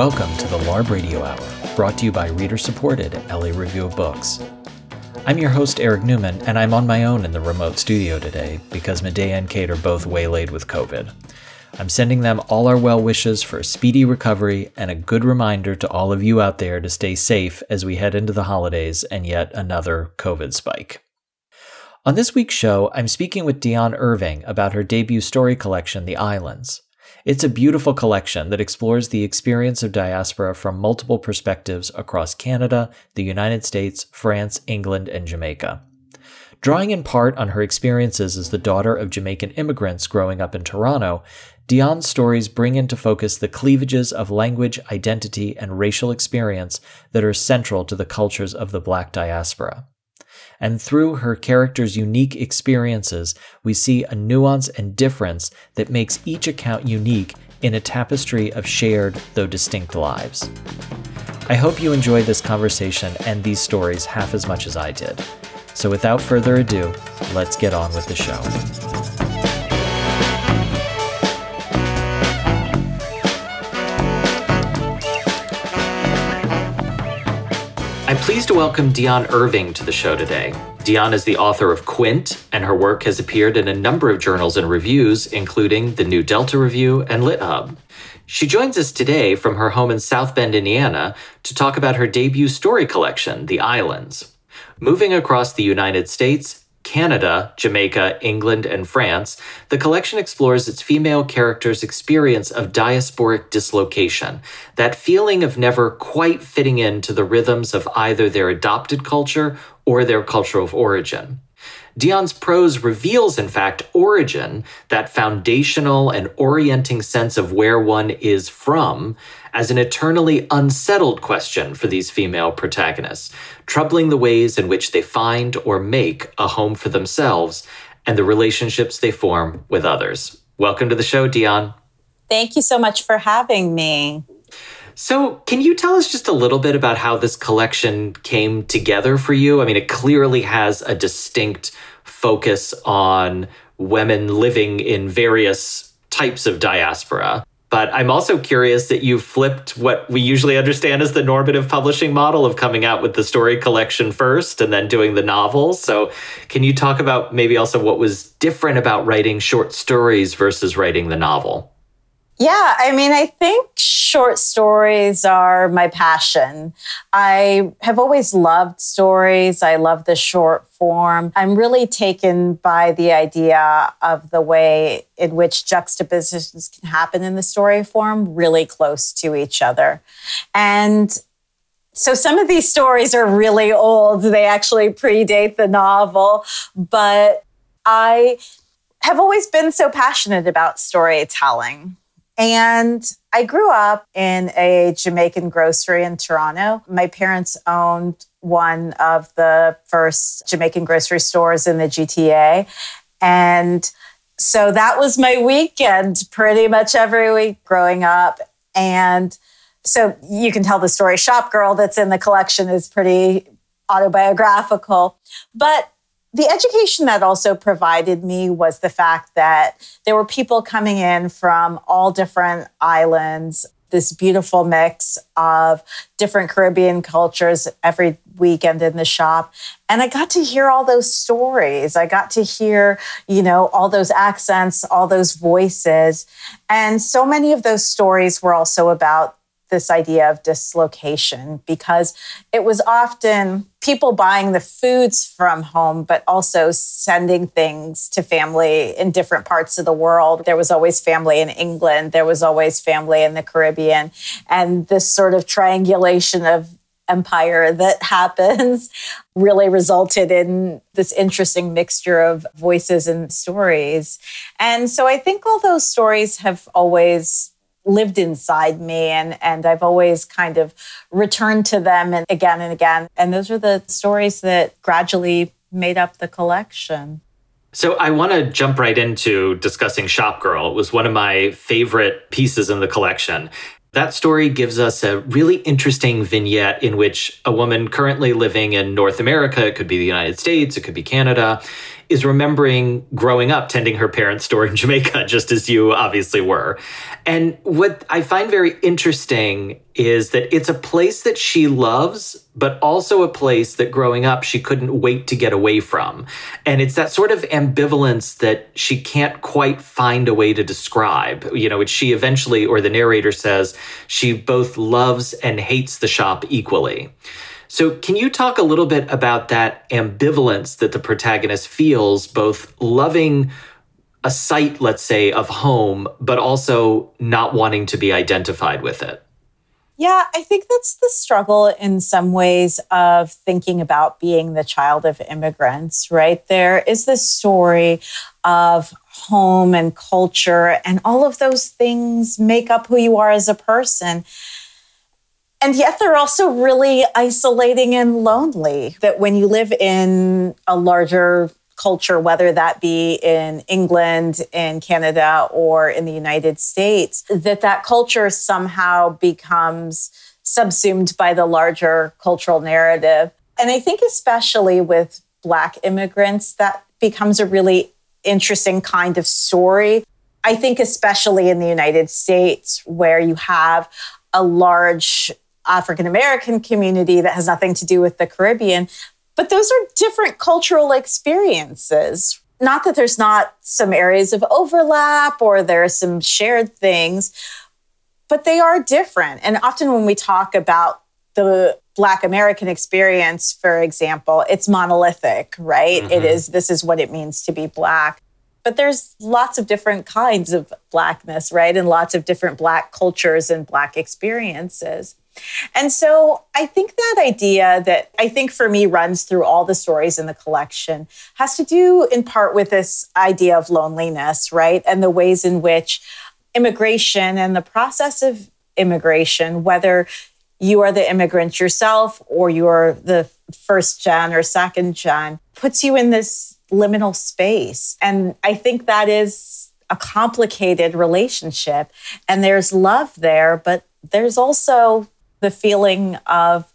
Welcome to the LARB Radio Hour, brought to you by reader supported LA Review of Books. I'm your host, Eric Newman, and I'm on my own in the remote studio today because Medea and Kate are both waylaid with COVID. I'm sending them all our well wishes for a speedy recovery and a good reminder to all of you out there to stay safe as we head into the holidays and yet another COVID spike. On this week's show, I'm speaking with Dionne Irving about her debut story collection, The Islands. It's a beautiful collection that explores the experience of diaspora from multiple perspectives across Canada, the United States, France, England, and Jamaica. Drawing in part on her experiences as the daughter of Jamaican immigrants growing up in Toronto, Dionne's stories bring into focus the cleavages of language, identity, and racial experience that are central to the cultures of the Black diaspora and through her character's unique experiences, we see a nuance and difference that makes each account unique in a tapestry of shared, though distinct lives. I hope you enjoyed this conversation and these stories half as much as I did. So without further ado, let's get on with the show. Pleased to welcome Dionne Irving to the show today. Dionne is the author of Quint, and her work has appeared in a number of journals and reviews, including the New Delta Review and LitHub. She joins us today from her home in South Bend, Indiana, to talk about her debut story collection, The Islands. Moving across the United States, Canada, Jamaica, England, and France, the collection explores its female characters' experience of diasporic dislocation, that feeling of never quite fitting into the rhythms of either their adopted culture or their culture of origin. Dionne's prose reveals, in fact, origin, that foundational and orienting sense of where one is from, as an eternally unsettled question for these female protagonists, troubling the ways in which they find or make a home for themselves and the relationships they form with others. Welcome to the show, Dionne. Thank you so much for having me. So, can you tell us just a little bit about how this collection came together for you? I mean, it clearly has a distinct focus on women living in various types of diaspora. But I'm also curious that you flipped what we usually understand as the normative publishing model of coming out with the story collection first and then doing the novels. So, can you talk about maybe also what was different about writing short stories versus writing the novel? Yeah, I mean, I think short stories are my passion. I have always loved stories. I love the short form. I'm really taken by the idea of the way in which juxtapositions can happen in the story form really close to each other. And so some of these stories are really old. They actually predate the novel, but I have always been so passionate about storytelling. And I grew up in a Jamaican grocery in Toronto. My parents owned one of the first Jamaican grocery stores in the GTA. And so that was my weekend pretty much every week growing up. And so you can tell the story Shop Girl that's in the collection is pretty autobiographical. But the education that also provided me was the fact that there were people coming in from all different islands, this beautiful mix of different Caribbean cultures every weekend in the shop. And I got to hear all those stories. I got to hear, you know, all those accents, all those voices. And so many of those stories were also about this idea of dislocation because it was often people buying the foods from home, but also sending things to family in different parts of the world. There was always family in England, there was always family in the Caribbean. And this sort of triangulation of empire that happens really resulted in this interesting mixture of voices and stories. And so I think all those stories have always lived inside me and and I've always kind of returned to them and again and again and those are the stories that gradually made up the collection. So I want to jump right into discussing Shop Girl. It was one of my favorite pieces in the collection. That story gives us a really interesting vignette in which a woman currently living in North America, it could be the United States, it could be Canada, is remembering growing up tending her parents' store in Jamaica, just as you obviously were. And what I find very interesting is that it's a place that she loves, but also a place that growing up she couldn't wait to get away from. And it's that sort of ambivalence that she can't quite find a way to describe. You know, which she eventually, or the narrator says, she both loves and hates the shop equally. So, can you talk a little bit about that ambivalence that the protagonist feels, both loving a site, let's say, of home, but also not wanting to be identified with it? Yeah, I think that's the struggle in some ways of thinking about being the child of immigrants, right? There is this story of home and culture, and all of those things make up who you are as a person. And yet they're also really isolating and lonely. That when you live in a larger culture, whether that be in England, in Canada, or in the United States, that that culture somehow becomes subsumed by the larger cultural narrative. And I think, especially with Black immigrants, that becomes a really interesting kind of story. I think, especially in the United States, where you have a large African American community that has nothing to do with the Caribbean, but those are different cultural experiences. Not that there's not some areas of overlap or there are some shared things, but they are different. And often when we talk about the Black American experience, for example, it's monolithic, right? Mm-hmm. It is, this is what it means to be Black. But there's lots of different kinds of Blackness, right? And lots of different Black cultures and Black experiences. And so I think that idea that I think for me runs through all the stories in the collection has to do in part with this idea of loneliness, right? And the ways in which immigration and the process of immigration, whether you are the immigrant yourself or you're the first gen or second gen, puts you in this liminal space. And I think that is a complicated relationship. And there's love there, but there's also the feeling of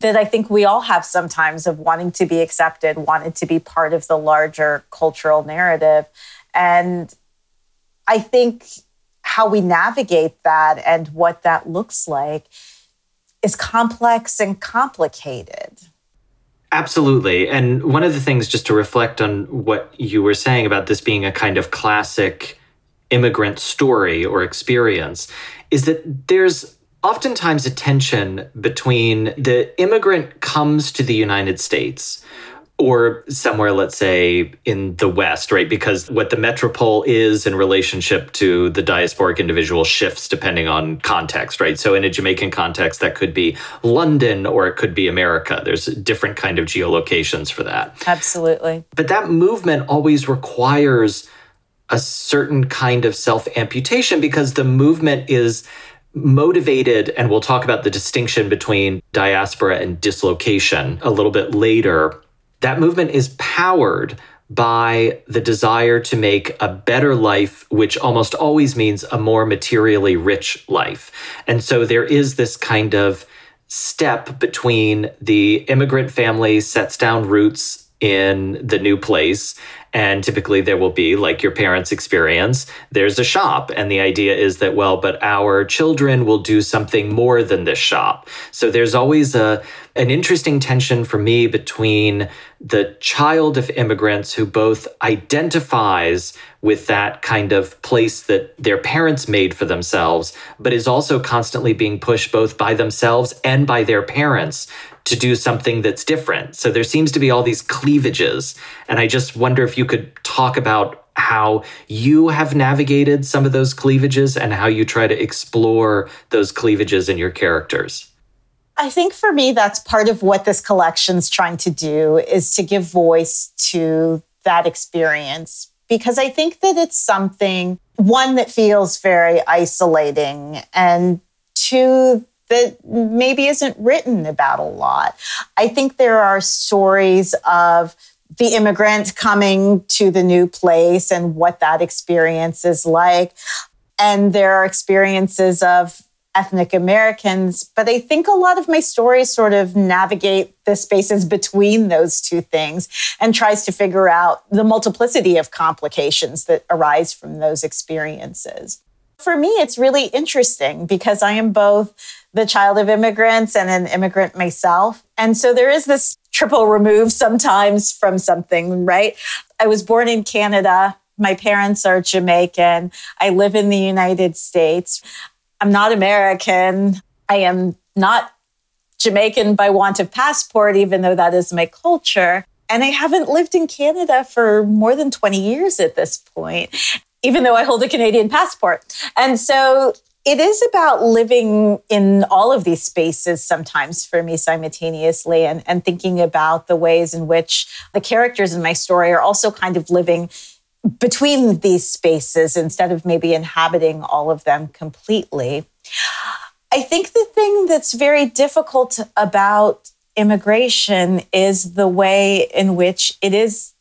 that I think we all have sometimes of wanting to be accepted, wanting to be part of the larger cultural narrative. And I think how we navigate that and what that looks like is complex and complicated. Absolutely. And one of the things, just to reflect on what you were saying about this being a kind of classic immigrant story or experience, is that there's oftentimes a tension between the immigrant comes to the United States or somewhere, let's say, in the West, right? Because what the metropole is in relationship to the diasporic individual shifts depending on context, right? So in a Jamaican context, that could be London or it could be America. There's different kind of geolocations for that. Absolutely. But that movement always requires a certain kind of self amputation because the movement is motivated, and we'll talk about the distinction between diaspora and dislocation a little bit later. That movement is powered by the desire to make a better life, which almost always means a more materially rich life. And so there is this kind of step between the immigrant family sets down roots in the new place and typically there will be, like your parents' experience, there's a shop. And the idea is that, well, but our children will do something more than this shop. So there's always a an interesting tension for me between the child of immigrants who both identifies with that kind of place that their parents made for themselves, but is also constantly being pushed both by themselves and by their parents to do something that's different. So there seems to be all these cleavages. And I just wonder if you could talk about how you have navigated some of those cleavages and how you try to explore those cleavages in your characters. I think for me, that's part of what this collection's trying to do is to give voice to that experience because I think that it's something, one, that feels very isolating, and two, that maybe isn't written about a lot. I think there are stories of the immigrant coming to the new place and what that experience is like. And there are experiences of ethnic Americans, but I think a lot of my stories sort of navigate the spaces between those two things and tries to figure out the multiplicity of complications that arise from those experiences. For me, it's really interesting because I am both the child of immigrants and an immigrant myself. And so there is this triple remove sometimes from something, right? I was born in Canada. My parents are Jamaican. I live in the United States. I'm not American. I am not Jamaican by want of passport, even though that is my culture. And I haven't lived in Canada for more than 20 years at this point, even though I hold a Canadian passport. And so it is about living in all of these spaces sometimes for me simultaneously and, and thinking about the ways in which the characters in my story are also kind of living between these spaces instead of maybe inhabiting all of them completely. I think the thing that's very difficult about immigration is the way in which it is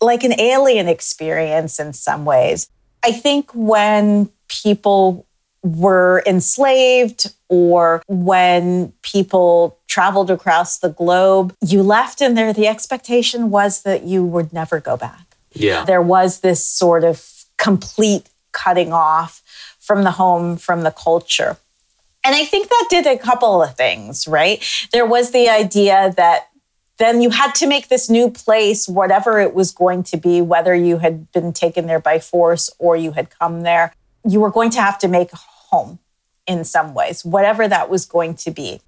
like an alien experience in some ways. I think when people were enslaved or when people traveled across the globe, you left and there the expectation was that you would never go back. Yeah. There was this sort of complete cutting off from the home, from the culture. And I think that did a couple of things, right? There was the idea that then you had to make this new place, whatever it was going to be, whether you had been taken there by force or you had come there, you were going to have to make a home in some ways, whatever that was going to be.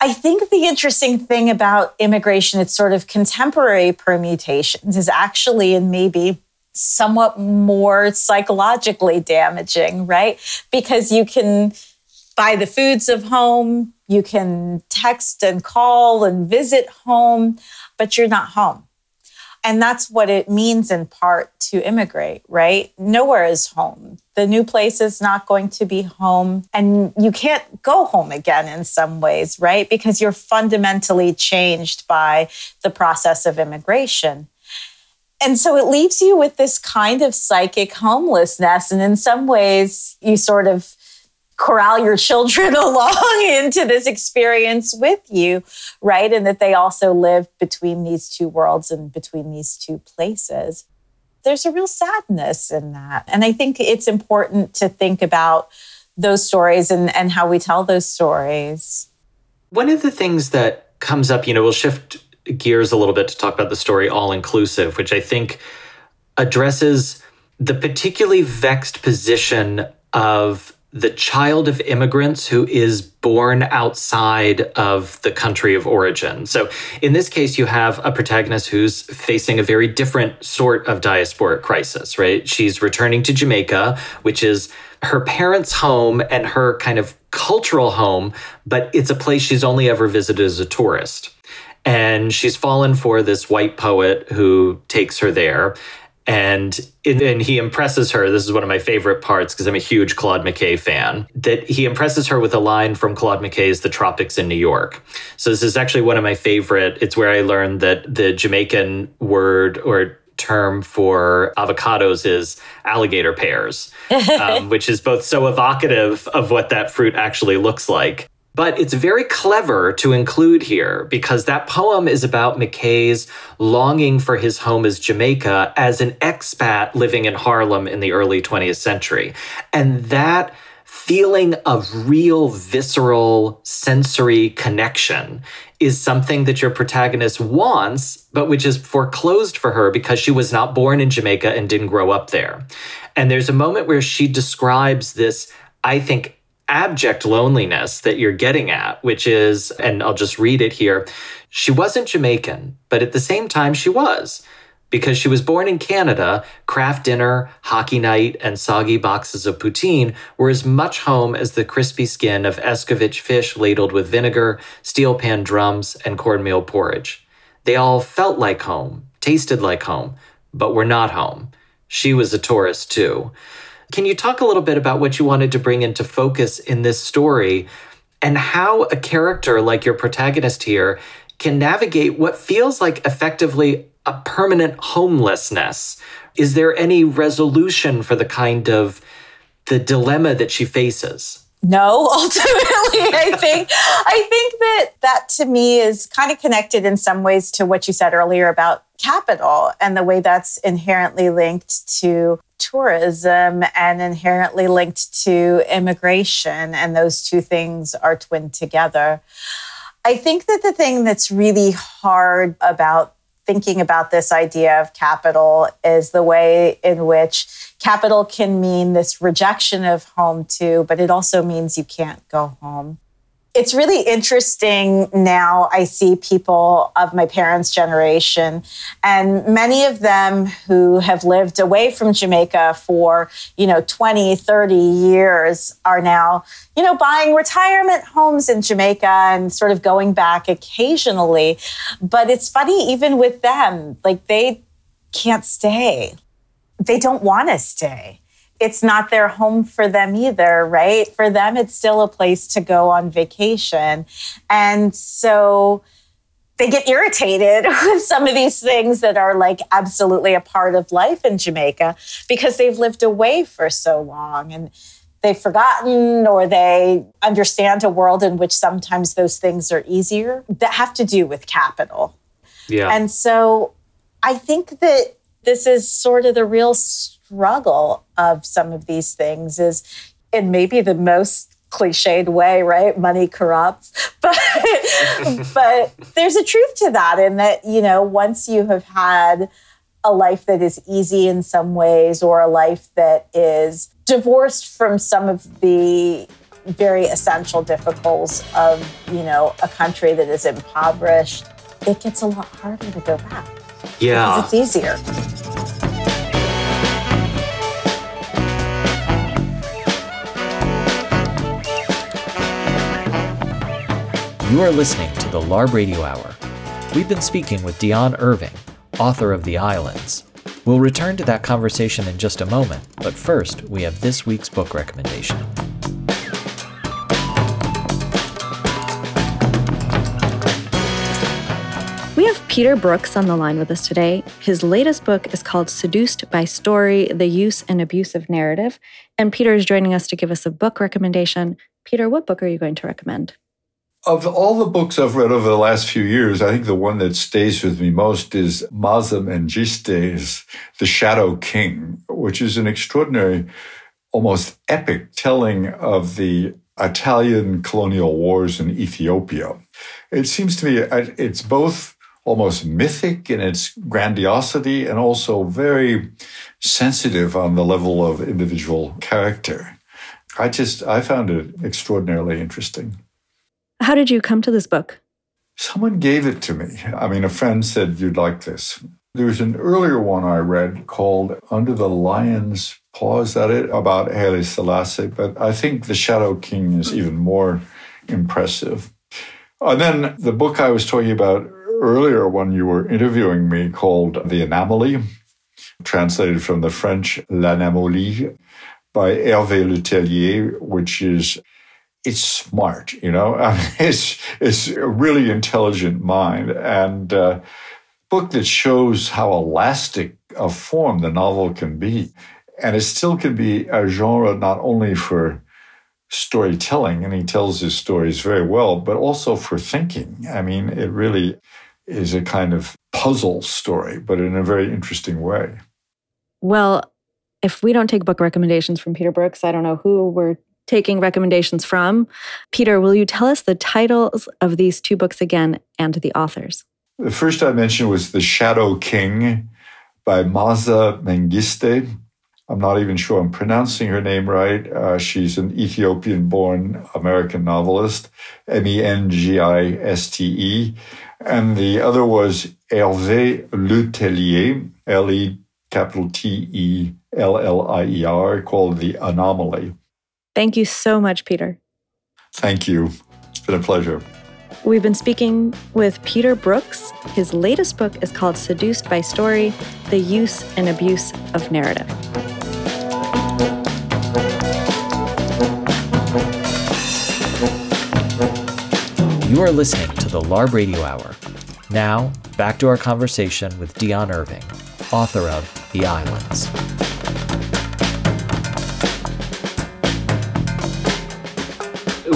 I think the interesting thing about immigration, its sort of contemporary permutations, is actually and maybe somewhat more psychologically damaging, right? Because you can buy the foods of home, you can text and call and visit home, but you're not home. And that's what it means in part to immigrate, right? Nowhere is home. The new place is not going to be home. And you can't go home again in some ways, right? Because you're fundamentally changed by the process of immigration. And so it leaves you with this kind of psychic homelessness. And in some ways, you sort of corral your children along into this experience with you, right? And that they also live between these two worlds and between these two places. There's a real sadness in that. And I think it's important to think about those stories and, and how we tell those stories. One of the things that comes up, you know, we'll shift gears a little bit to talk about the story All Inclusive, which I think addresses the particularly vexed position of the child of immigrants who is born outside of the country of origin. So, in this case, you have a protagonist who's facing a very different sort of diasporic crisis, right? She's returning to Jamaica, which is her parents' home and her kind of cultural home, but it's a place she's only ever visited as a tourist. And she's fallen for this white poet who takes her there and and he impresses her. This is one of my favorite parts because I'm a huge Claude McKay fan. That he impresses her with a line from Claude McKay's "The Tropics in New York." So this is actually one of my favorite. It's where I learned that the Jamaican word or term for avocados is alligator pears, um, which is both so evocative of what that fruit actually looks like. But it's very clever to include here because that poem is about McKay's longing for his home as Jamaica as an expat living in Harlem in the early 20th century. And that feeling of real visceral sensory connection is something that your protagonist wants, but which is foreclosed for her because she was not born in Jamaica and didn't grow up there. And there's a moment where she describes this, I think, abject loneliness that you're getting at, which is, and I'll just read it here. She wasn't Jamaican, but at the same time, she was. Because she was born in Canada, Kraft Dinner, Hockey Night, and soggy boxes of poutine were as much home as the crispy skin of Escovitch fish ladled with vinegar, steel pan drums, and cornmeal porridge. They all felt like home, tasted like home, but were not home. She was a tourist too. Can you talk a little bit about what you wanted to bring into focus in this story and how a character like your protagonist here can navigate what feels like effectively a permanent homelessness? Is there any resolution for the kind of the dilemma that she faces? No ultimately. I think i think that that to me is kind of connected in some ways to what you said earlier about capital and the way that's inherently linked to tourism and inherently linked to immigration and those two things are twinned together. I think that the thing that's really hard about thinking about this idea of capital is the way in which capital can mean this rejection of home too, but it also means you can't go home. It's really interesting now. I see people of my parents' generation, and many of them who have lived away from Jamaica for, you know, 20, 30 years are now, you know, buying retirement homes in Jamaica and sort of going back occasionally. But it's funny, even with them, like they can't stay they don't want to stay. It's not their home for them either, right? For them, it's still a place to go on vacation. And so they get irritated with some of these things that are like absolutely a part of life in Jamaica because they've lived away for so long and they've forgotten or they understand a world in which sometimes those things are easier that have to do with capital. Yeah. And so I think that this is sort of the real struggle of some of these things is in maybe the most cliched way, right? Money corrupts. But but there's a truth to that in that, you know, once you have had a life that is easy in some ways or a life that is divorced from some of the very essential difficulties of, you know, a country that is impoverished, it gets a lot harder to go back. Yeah. Because it's easier. You are listening to the LARB Radio Hour. We've been speaking with Dionne Irving, author of The Islands. We'll return to that conversation in just a moment, but first, we have this week's book recommendation. We have Peter Brooks on the line with us today. His latest book is called Seduced by Story The Use and Abuse of Narrative. And Peter is joining us to give us a book recommendation. Peter, what book are you going to recommend? Of all the books I've read over the last few years, I think the one that stays with me most is Maaza Mengiste's The Shadow King, which is an extraordinary, almost epic telling of the Italian colonial wars in Ethiopia. It seems to me uh, it's both almost mythic in its grandiosity and also very sensitive on the level of individual character. I just, I found it extraordinarily interesting. How did you come to this book? Someone gave it to me. I mean, a friend said, You'd like this. There's an earlier one I read called Under the Lion's Paw. Is that it? About Haile Selassie. But I think The Shadow King is even more impressive. And then the book I was talking about earlier when you were interviewing me called The Anomaly, translated from the French L'Anomalie by Hervé Le Tellier, which is it's smart, you know. I mean, it's it's a really intelligent mind and uh, book that shows how elastic a form the novel can be, and it still can be a genre not only for storytelling, and he tells his stories very well, but also for thinking. I mean, it really is a kind of puzzle story, but in a very interesting way. Well, if we don't take book recommendations from Peter Brooks, I don't know who we're taking recommendations from. Peter, will you tell us the titles of these two books again and the authors? The first I mentioned was The Shadow King by Maaza Mengiste. I'm not even sure I'm pronouncing her name right. Uh, she's an Ethiopian born American novelist, M E N G I S T E. And the other was Hervé Le Tellier, L E capital T E L L I E R, called The Anomaly. Thank you so much, Peter. Thank you. It's been a pleasure. We've been speaking with Peter Brooks. His latest book is called Seduced by Story The Use and Abuse of Narrative. You are listening to the LARB Radio Hour. Now, back to our conversation with Dionne Irving, author of The Islands.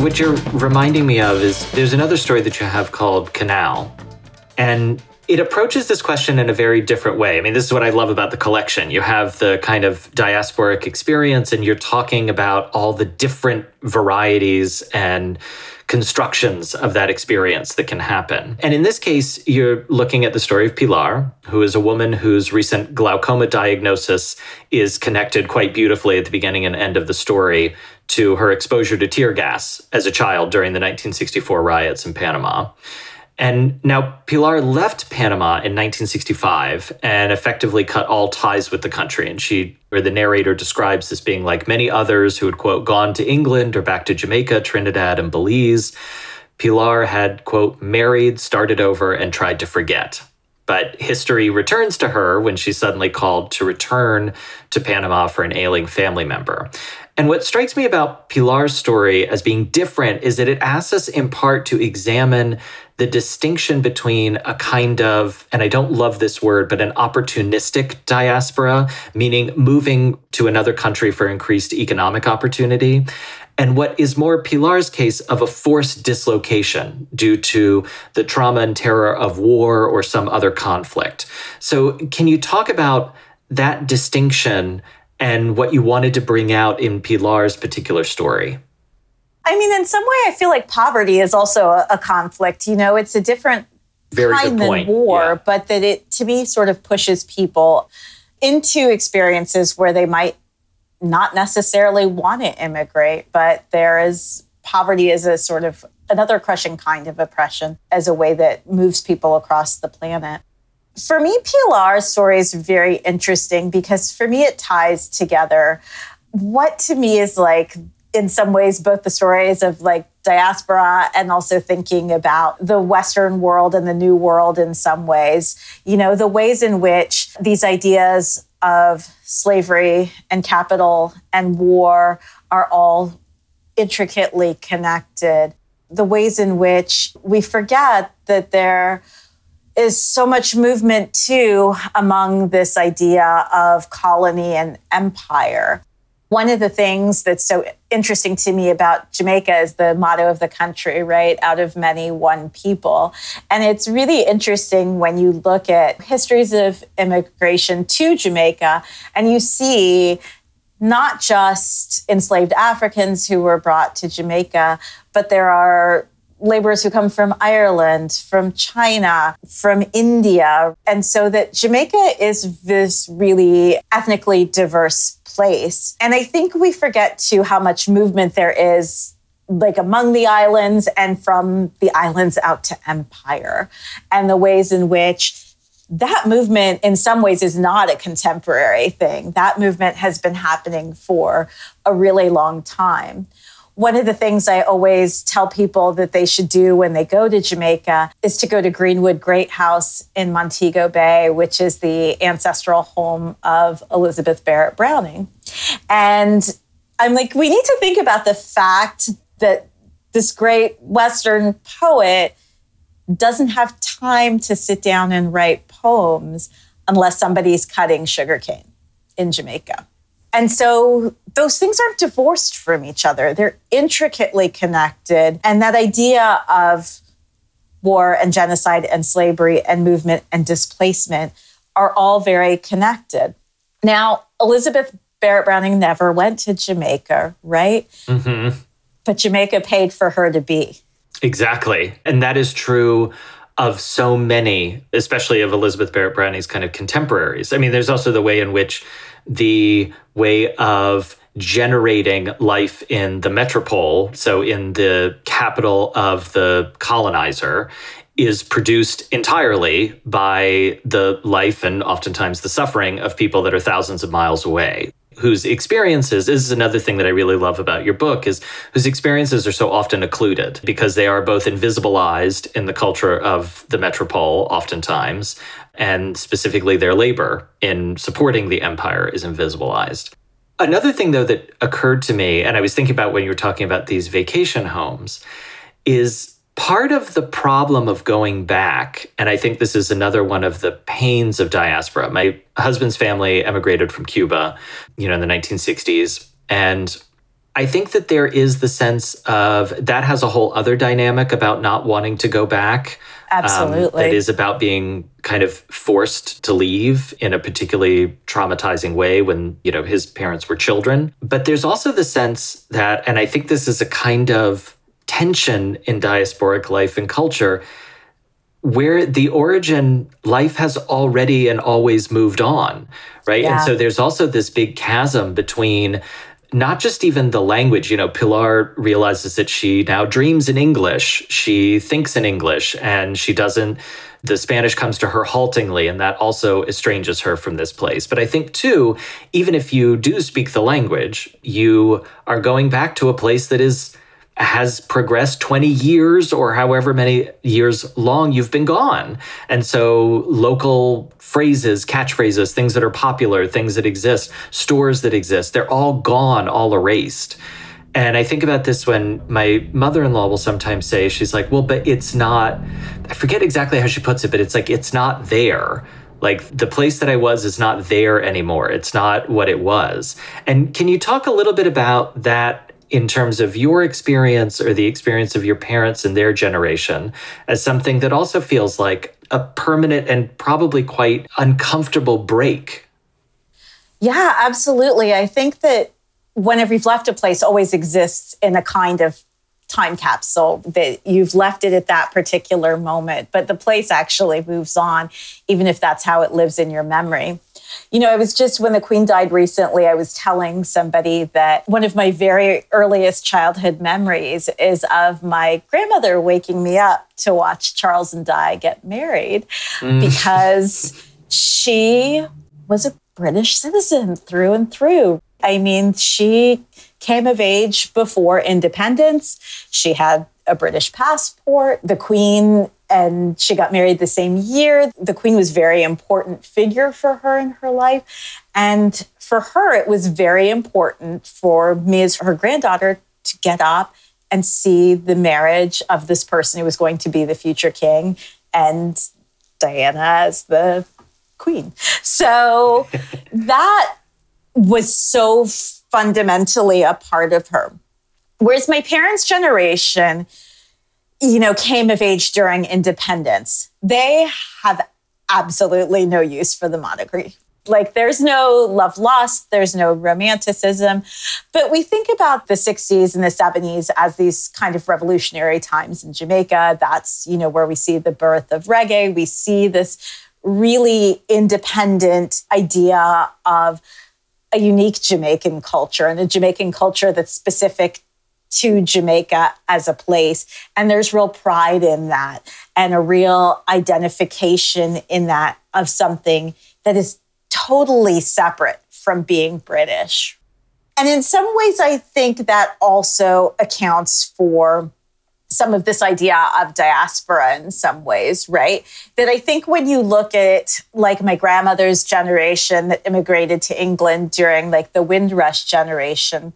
What you're reminding me of is there's another story that you have called Canal. And it approaches this question in a very different way. I mean, this is what I love about the collection. You have the kind of diasporic experience, and you're talking about all the different varieties and constructions of that experience that can happen. And in this case, you're looking at the story of Pilar, who is a woman whose recent glaucoma diagnosis is connected quite beautifully at the beginning and end of the story to her exposure to tear gas as a child during the 1964 riots in Panama. And now Pilar left Panama in 1965 and effectively cut all ties with the country. And she, or the narrator describes this being like many others who had, quote, gone to England or back to Jamaica, Trinidad, and Belize. Pilar had, quote, married, started over, and tried to forget. But history returns to her when she's suddenly called to return to Panama for an ailing family member. And what strikes me about Pilar's story as being different is that it asks us in part to examine the distinction between a kind of, and I don't love this word, but an opportunistic diaspora, meaning moving to another country for increased economic opportunity, and what is more Pilar's case of a forced dislocation due to the trauma and terror of war or some other conflict. So, can you talk about that distinction and what you wanted to bring out in Pilar's particular story? I mean, in some way, I feel like poverty is also a, a conflict. You know, it's a different Very kind than war, Yeah. but that it, to me, sort of pushes people into experiences where they might not necessarily want to immigrate, but there is poverty is a sort of another crushing kind of oppression as a way that moves people across the planet. For me, Pilar's story is very interesting because for me, it ties together what to me is like, in some ways, both the stories of like diaspora and also thinking about the Western world and the New World in some ways. You know, the ways in which these ideas of slavery and capital and war are all intricately connected. The ways in which we forget that there is so much movement too among this idea of colony and empire. One of the things that's so interesting to me about Jamaica is the motto of the country, right? Out of many, one people. And it's really interesting when you look at histories of immigration to Jamaica and you see not just enslaved Africans who were brought to Jamaica, but there are laborers who come from Ireland, from China, from India. And so that Jamaica is this really ethnically diverse place. And I think we forget too how much movement there is like among the islands and from the islands out to empire and the ways in which that movement in some ways is not a contemporary thing. That movement has been happening for a really long time. One of the things I always tell people that they should do when they go to Jamaica is to go to Greenwood Great House in Montego Bay, which is the ancestral home of Elizabeth Barrett Browning. And I'm like, we need to think about the fact that this great Western poet doesn't have time to sit down and write poems unless somebody's cutting sugarcane in Jamaica. And so those things aren't divorced from each other. They're intricately connected. And that idea of war and genocide and slavery and movement and displacement are all very connected. Now, Elizabeth Barrett Browning never went to Jamaica, right? Mm-hmm. But Jamaica paid for her to be. Exactly. And that is true of so many, especially of Elizabeth Barrett Browning's kind of contemporaries. I mean, there's also the way in which the way of generating life in the metropole, so in the capital of the colonizer, is produced entirely by the life and oftentimes the suffering of people that are thousands of miles away whose experiences this is another thing that i really love about your book is whose experiences are so often occluded because they are both invisibilized in the culture of the metropole oftentimes and specifically their labor in supporting the empire is invisibilized another thing though that occurred to me and i was thinking about when you were talking about these vacation homes is part of the problem of going back, and I think this is another one of the pains of diaspora. My husband's family emigrated from Cuba, you know, in the 1960s. And I think that there is the sense of that has a whole other dynamic about not wanting to go back. Absolutely. Um, that is about being kind of forced to leave in a particularly traumatizing way when, you know, his parents were children. But there's also the sense that, and I think this is a kind of tension in diasporic life and culture, where the origin life has already and always moved on, right? Yeah. And so there's also this big chasm between not just even the language. You know, Pilar realizes that she now dreams in English, she thinks in English, and she doesn't. The Spanish comes to her haltingly, and that also estranges her from this place. But I think, too, even if you do speak the language, you are going back to a place that is has progressed 20 years or however many years long you've been gone. And so local phrases, catchphrases, things that are popular, things that exist, stores that exist, they're all gone, all erased. And I think about this when my mother in law will sometimes say, she's like, well, but it's not, I forget exactly how she puts it, but it's like, it's not there. Like the place that I was is not there anymore. It's not what it was. And can you talk a little bit about that in terms of your experience or the experience of your parents and their generation as something that also feels like a permanent and probably quite uncomfortable break. Yeah, absolutely. I think that whenever you've left a place always exists in a kind of time capsule that you've left it at that particular moment, but the place actually moves on, even if that's how it lives in your memory. You know, I was just when the Queen died recently, I was telling somebody that one of my very earliest childhood memories is of my grandmother waking me up to watch Charles and Di get married mm. because she was a British citizen through and through. I mean, she came of age before independence. She had a British passport. The Queen and she got married the same year. The Queen was very important figure for her in her life. And for her, it was very important for me as her granddaughter to get up and see the marriage of this person who was going to be the future king and Diana as the queen. So that was so fundamentally a part of her. Whereas my parents' generation, you know, came of age during independence, they have absolutely no use for the monarchy. Like there's no love lost, there's no romanticism. But we think about the 60s and the 70s as these kind of revolutionary times in Jamaica. That's, you know, where we see the birth of reggae. We see this really independent idea of a unique Jamaican culture and a Jamaican culture that's specific to Jamaica as a place. And there's real pride in that and a real identification in that of something that is totally separate from being British. And in some ways, I think that also accounts for some of this idea of diaspora in some ways, right? That I think when you look at like my grandmother's generation that immigrated to England during like the Windrush generation,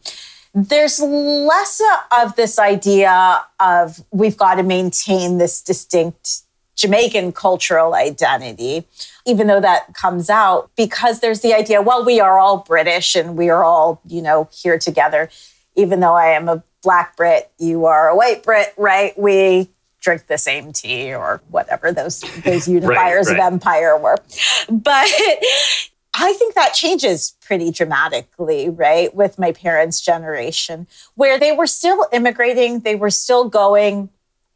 there's less of this idea of we've got to maintain this distinct Jamaican cultural identity, even though that comes out because there's the idea, well, we are all British and we are all, you know, here together. Even though I am a black Brit, you are a white Brit, right? We drink the same tea or whatever those those unifiers right, right. of empire were. But I think that changes pretty dramatically, right, with my parents' generation, where they were still immigrating, they were still going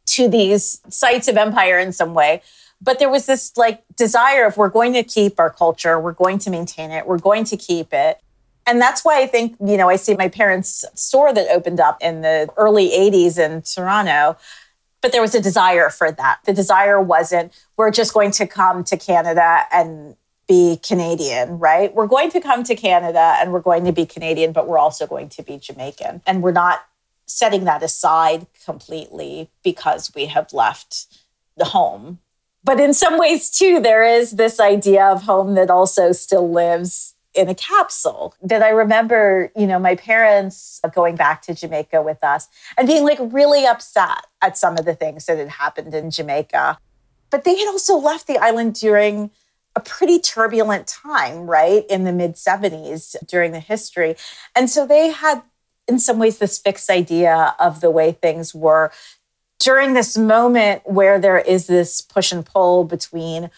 to these sites of empire in some way. But there was this like desire of we're going to keep our culture, we're going to maintain it, we're going to keep it. And that's why I think, you know, I see my parents' store that opened up in the early 80s in Toronto but there was a desire for that. The desire wasn't, we're just going to come to Canada and be Canadian, right? We're going to come to Canada and we're going to be Canadian, but we're also going to be Jamaican. And we're not setting that aside completely because we have left the home. But in some ways, too, there is this idea of home that also still lives in a capsule. That I remember, you know, my parents going back to Jamaica with us and being like really upset at some of the things that had happened in Jamaica. But they had also left the island during a pretty turbulent time, right, in the mid 70s during the history. And so they had in some ways, this fixed idea of the way things were during this moment where there is this push and pull between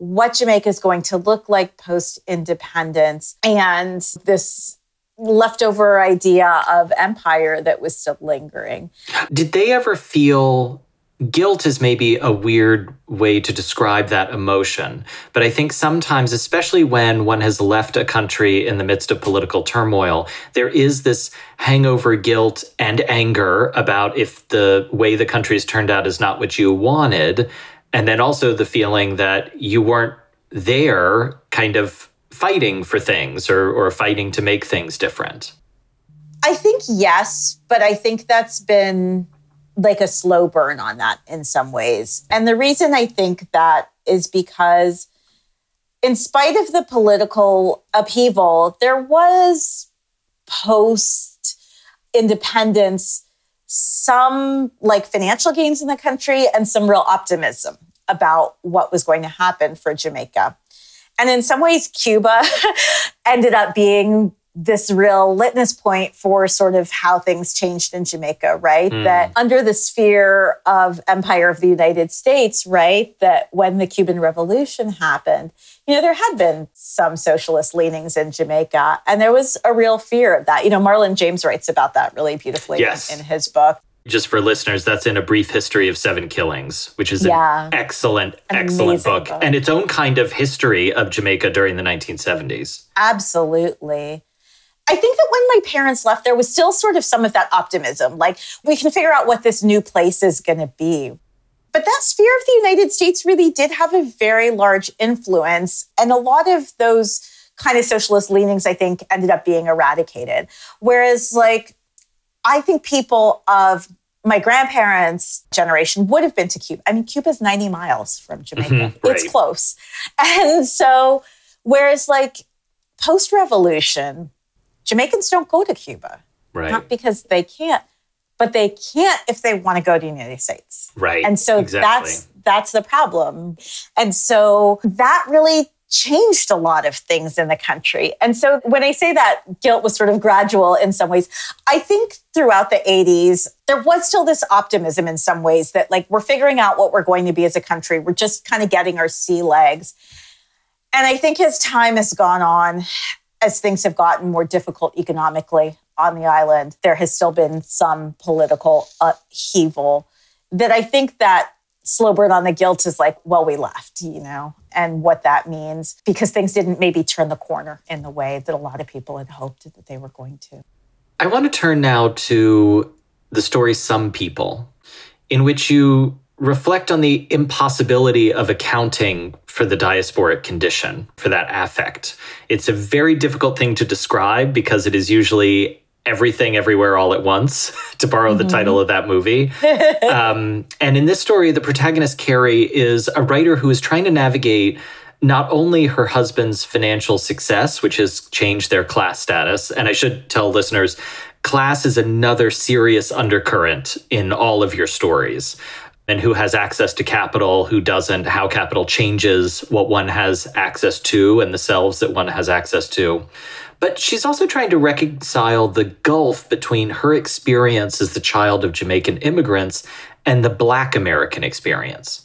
what Jamaica is going to look like post independence and this leftover idea of empire that was still lingering. Did they ever feel guilt is maybe a weird way to describe that emotion. But I think sometimes, especially when one has left a country in the midst of political turmoil, there is this hangover guilt and anger about if the way the country has turned out is not what you wanted. And then also the feeling that you weren't there kind of fighting for things or, or fighting to make things different. I think yes, but I think that's been like a slow burn on that in some ways. And the reason I think that is because, in spite of the political upheaval, there was post independence some like financial gains in the country and some real optimism about what was going to happen for Jamaica. And in some ways, Cuba ended up being this real litmus point for sort of how things changed in Jamaica, right? Mm. That under the sphere of empire of the United States, right? That when the Cuban Revolution happened, you know, there had been some socialist leanings in Jamaica, and there was a real fear of that. You know, Marlon James writes about that really beautifully yes. in, in his book just for listeners, that's in A Brief History of Seven Killings, which is yeah. an excellent, an excellent book, book, and its own kind of history of Jamaica during the 1970s. Absolutely. I think that when my parents left, there was still sort of some of that optimism. Like, we can figure out what this new place is going to be. But that sphere of the United States really did have a very large influence. And a lot of those kind of socialist leanings, I think, ended up being eradicated. Whereas, like, I think people of my grandparents' generation would have been to Cuba. I mean, Cuba's 90 miles from Jamaica, mm-hmm, right. it's close. And so, whereas, like, post revolution, Jamaicans don't go to Cuba. Right. Not because they can't, but they can't if they want to go to the United States. Right. And so exactly. that's that's the problem. And so that really changed a lot of things in the country. And so when I say that guilt was sort of gradual in some ways, I think throughout the 80s, there was still this optimism in some ways that like we're figuring out what we're going to be as a country. We're just kind of getting our sea legs. And I think as time has gone on, as things have gotten more difficult economically on the island, there has still been some political upheaval that I think that slow burn on the guilt is like, well, we left, you know, and what that means because things didn't maybe turn the corner in the way that a lot of people had hoped that they were going to. I want to turn now to the story Some People, in which you reflect on the impossibility of accounting for the diasporic condition, for that affect. It's a very difficult thing to describe because it is usually everything everywhere all at once, to borrow mm-hmm. the title of that movie. um, and in this story, the protagonist, Carrie, is a writer who is trying to navigate not only her husband's financial success, which has changed their class status, and I should tell listeners, class is another serious undercurrent in all of your stories and who has access to capital, who doesn't, how capital changes what one has access to and the selves that one has access to. But she's also trying to reconcile the gulf between her experience as the child of Jamaican immigrants and the Black American experience.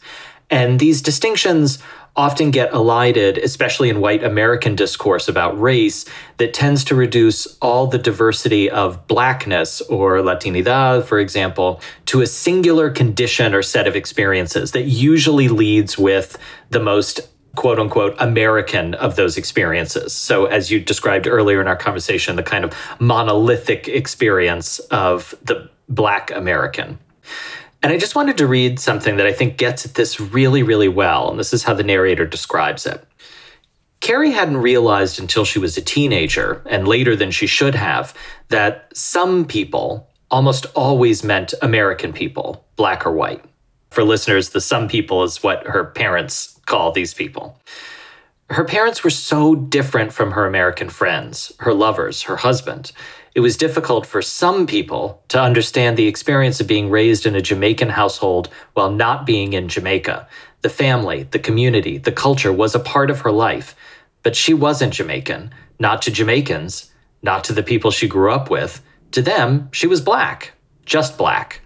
And these distinctions often get elided, especially in white American discourse about race, that tends to reduce all the diversity of blackness or Latinidad, for example, to a singular condition or set of experiences that usually leads with the most quote unquote American of those experiences. So, as you described earlier in our conversation, the kind of monolithic experience of the Black American. And I just wanted to read something that I think gets at this really, really well. And this is how the narrator describes it. Carrie hadn't realized until she was a teenager, and later than she should have, that some people almost always meant American people, black or white. For listeners, the some people is what her parents call these people. Her parents were so different from her American friends, her lovers, her husband it was difficult for some people to understand the experience of being raised in a Jamaican household while not being in Jamaica. The family, the community, the culture was a part of her life, but she wasn't Jamaican, not to Jamaicans, not to the people she grew up with, To them, she was black, just black.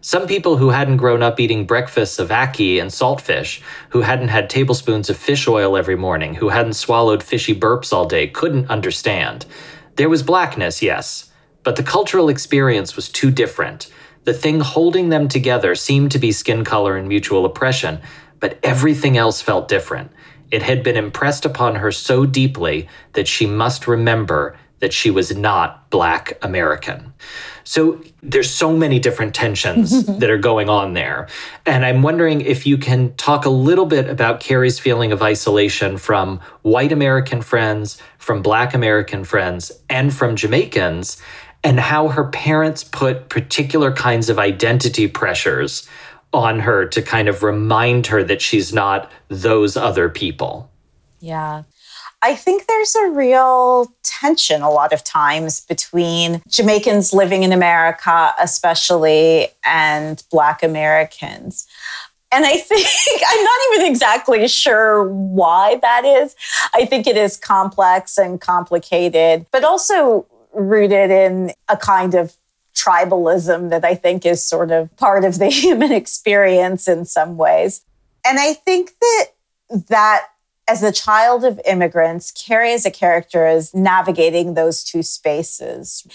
Some people who hadn't grown up eating breakfasts of ackee and saltfish, who hadn't had tablespoons of fish oil every morning, who hadn't swallowed fishy burps all day, couldn't understand. There was blackness, yes, but the cultural experience was too different. The thing holding them together seemed to be skin color and mutual oppression, but everything else felt different. It had been impressed upon her so deeply that she must remember that she was not Black American. So there's so many different tensions that are going on there. And I'm wondering if you can talk a little bit about Carrie's feeling of isolation from white American friends, from Black American friends, and from Jamaicans, and how her parents put particular kinds of identity pressures on her to kind of remind her that she's not those other people. Yeah. I think there's a real tension a lot of times between Jamaicans living in America, especially, and Black Americans. And I think I'm not even exactly sure why that is. I think it is complex and complicated, but also rooted in a kind of tribalism that I think is sort of part of the human experience in some ways. And I think that that as a child of immigrants, Carrie as a character is navigating those two spaces.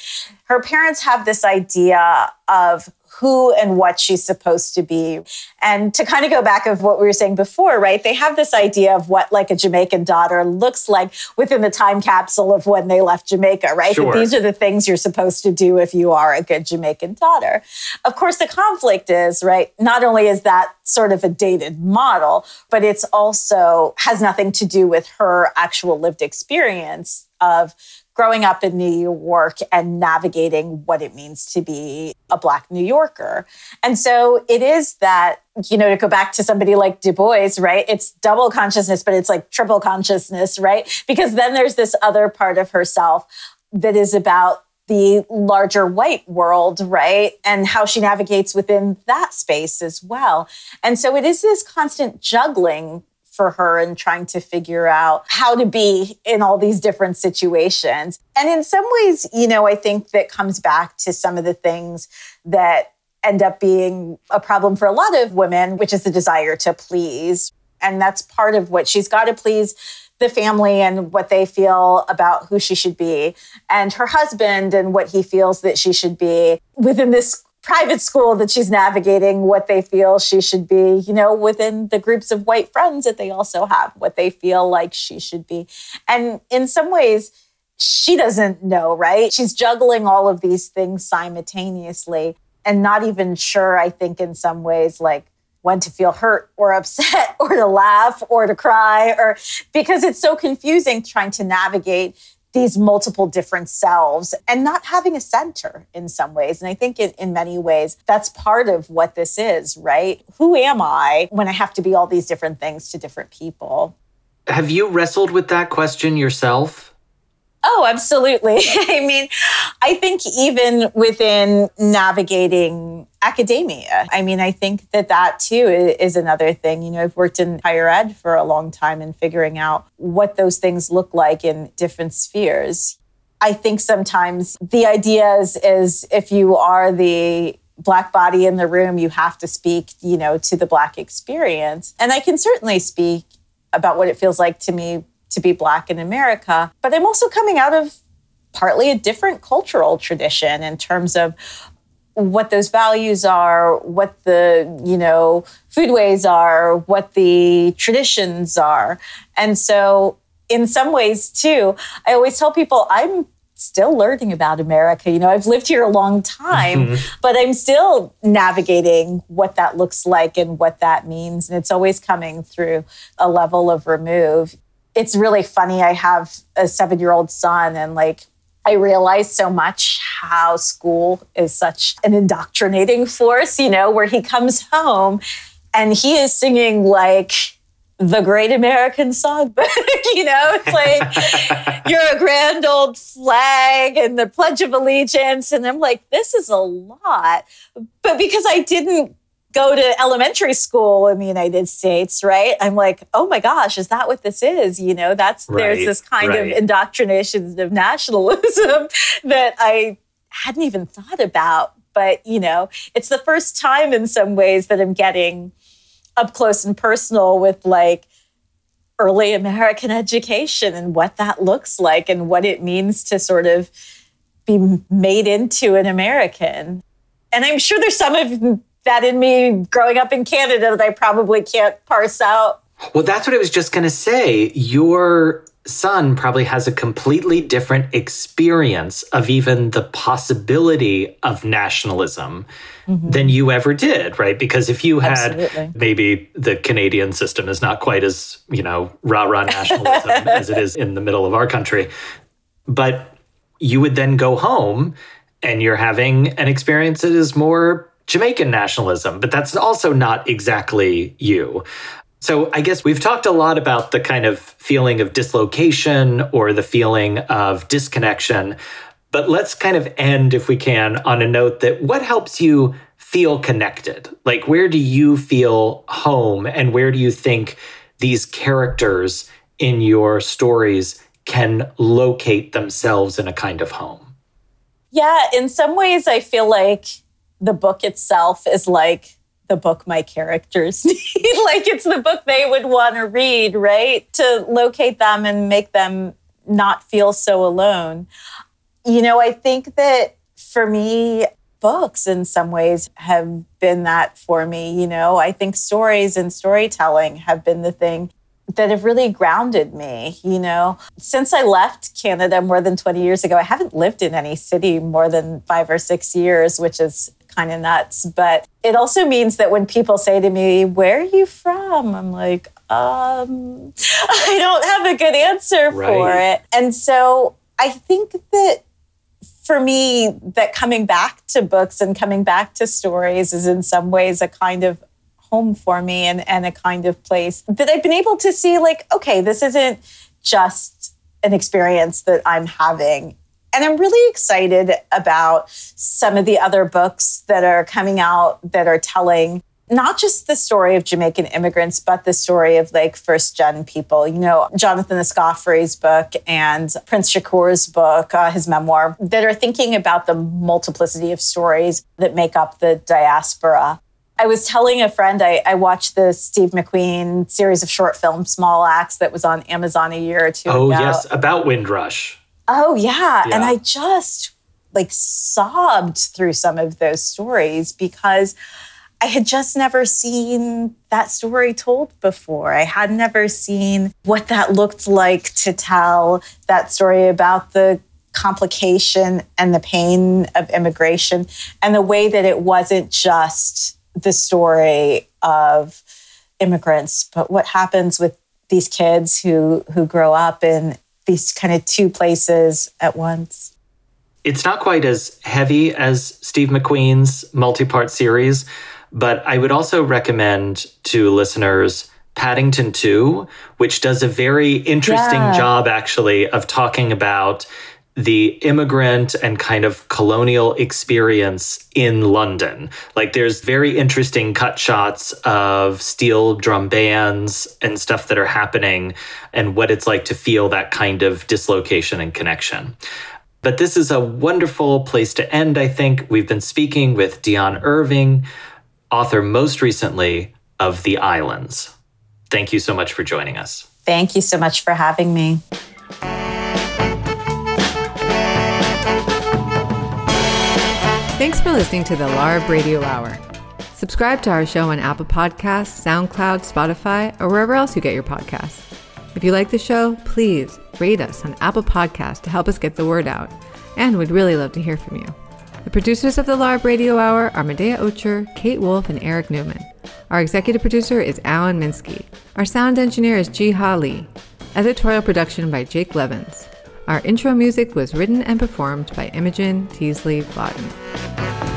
Her parents have this idea of who and what she's supposed to be. And to kind of go back of what we were saying before, right? They have this idea of what like a Jamaican daughter looks like within the time capsule of when they left Jamaica, right? Sure. That these are the things you're supposed to do if you are a good Jamaican daughter. Of course, the conflict is, right? Not only is that sort of a dated model, but it's also has nothing to do with her actual lived experience of growing up in New York and navigating what it means to be a Black New Yorker. And so it is that, you know, to go back to somebody like Du Bois, right? It's double consciousness, but it's like triple consciousness, right? Because then there's this other part of herself that is about the larger white world, right? And how she navigates within that space as well. And so it is this constant juggling for her and trying to figure out how to be in all these different situations. And in some ways, you know, I think that comes back to some of the things that end up being a problem for a lot of women, which is the desire to please. And that's part of what she's got to please the family and what they feel about who she should be, and her husband and what he feels that she should be within this private school that she's navigating, what they feel she should be, you know, within the groups of white friends that they also have, what they feel like she should be. And in some ways, she doesn't know, right? She's juggling all of these things simultaneously and not even sure, I think, in some ways, like when to feel hurt or upset or to laugh or to cry or because it's so confusing trying to navigate these multiple different selves and not having a center in some ways. And I think in, in many ways, that's part of what this is, right? Who am I when I have to be all these different things to different people? Have you wrestled with that question yourself? Oh, absolutely. I mean, I think even within navigating academia, I mean, I think that that too is another thing. You know, I've worked in higher ed for a long time and figuring out what those things look like in different spheres. I think sometimes the idea is, is if you are the black body in the room, you have to speak, you know, to the black experience. And I can certainly speak about what it feels like to me to be Black in America. But I'm also coming out of partly a different cultural tradition in terms of what those values are, what the, you know, foodways are, what the traditions are. And so in some ways too, I always tell people I'm still learning about America. You know, I've lived here a long time, mm-hmm. but I'm still navigating what that looks like and what that means. And it's always coming through a level of remove it's really funny. I have a seven year old son, and like, I realize so much how school is such an indoctrinating force, you know, where he comes home and he is singing like the great American songbook. you know, it's like you're a grand old flag and the Pledge of Allegiance. And I'm like, this is a lot. But because I didn't go to elementary school in the United States, right? I'm like, oh my gosh, is that what this is? You know, that's right, there's this kind right. of indoctrination of nationalism that I hadn't even thought about. But, you know, it's the first time in some ways that I'm getting up close and personal with like early American education and what that looks like and what it means to sort of be made into an American. And I'm sure there's some of that in me growing up in Canada that I probably can't parse out. Well, that's what I was just going to say. Your son probably has a completely different experience of even the possibility of nationalism mm-hmm. than you ever did, right? Because if you had Absolutely. maybe the Canadian system is not quite as, you know, rah rah nationalism as it is in the middle of our country. But you would then go home and you're having an experience that is more Jamaican nationalism, but that's also not exactly you. So I guess we've talked a lot about the kind of feeling of dislocation or the feeling of disconnection. But let's kind of end, if we can, on a note that what helps you feel connected? Like, where do you feel home and where do you think these characters in your stories can locate themselves in a kind of home? Yeah, in some ways, I feel like the book itself is like the book my characters need. like it's the book they would want to read, right? To locate them and make them not feel so alone. You know, I think that for me, books in some ways have been that for me. You know, I think stories and storytelling have been the thing that have really grounded me. You know, since I left Canada more than 20 years ago, I haven't lived in any city more than five or six years, which is kind of nuts. But it also means that when people say to me, Where are you from? I'm like, um, I don't have a good answer right. for it. And so I think that for me, that coming back to books and coming back to stories is in some ways a kind of home for me and, and a kind of place that I've been able to see like, okay, this isn't just an experience that I'm having. And I'm really excited about some of the other books that are coming out that are telling not just the story of Jamaican immigrants, but the story of like first gen people. You know, Jonathan Escoffery's book and Prince Shakur's book, uh, his memoir, that are thinking about the multiplicity of stories that make up the diaspora. I was telling a friend I, I, watched the Steve McQueen series of short films, Small Axe, that was on Amazon a year or two oh, ago. Oh, yes, about Windrush. Oh, yeah. yeah. And I just like sobbed through some of those stories because I had just never seen that story told before. I had never seen what that looked like to tell that story about the complication and the pain of immigration and the way that it wasn't just the story of immigrants, but what happens with these kids who who grow up in these kind of two places at once. It's not quite as heavy as Steve McQueen's multi part series, but I would also recommend to listeners Paddington 2, which does a very interesting yeah. job actually of talking about the immigrant and kind of colonial experience in London. Like there's very interesting cut shots of steel drum bands and stuff that are happening and what it's like to feel that kind of dislocation and connection. But this is a wonderful place to end, I think. We've been speaking with Dionne Irving, author most recently of The Islands. Thank you so much for joining us. Thank you so much for having me. For listening to the LARB Radio Hour. Subscribe to our show on Apple Podcasts, SoundCloud, Spotify, or wherever else you get your podcasts. If you like the show, please rate us on Apple Podcasts to help us get the word out. And we'd really love to hear from you. The producers of the LARB Radio Hour are Medaya Ocher, Kate Wolf, and Eric Newman. Our executive producer is Alan Minsky. Our sound engineer is Jiha Lee. Editorial production by Jake Levins. Our intro music was written and performed by Imogen Teasley Lawton.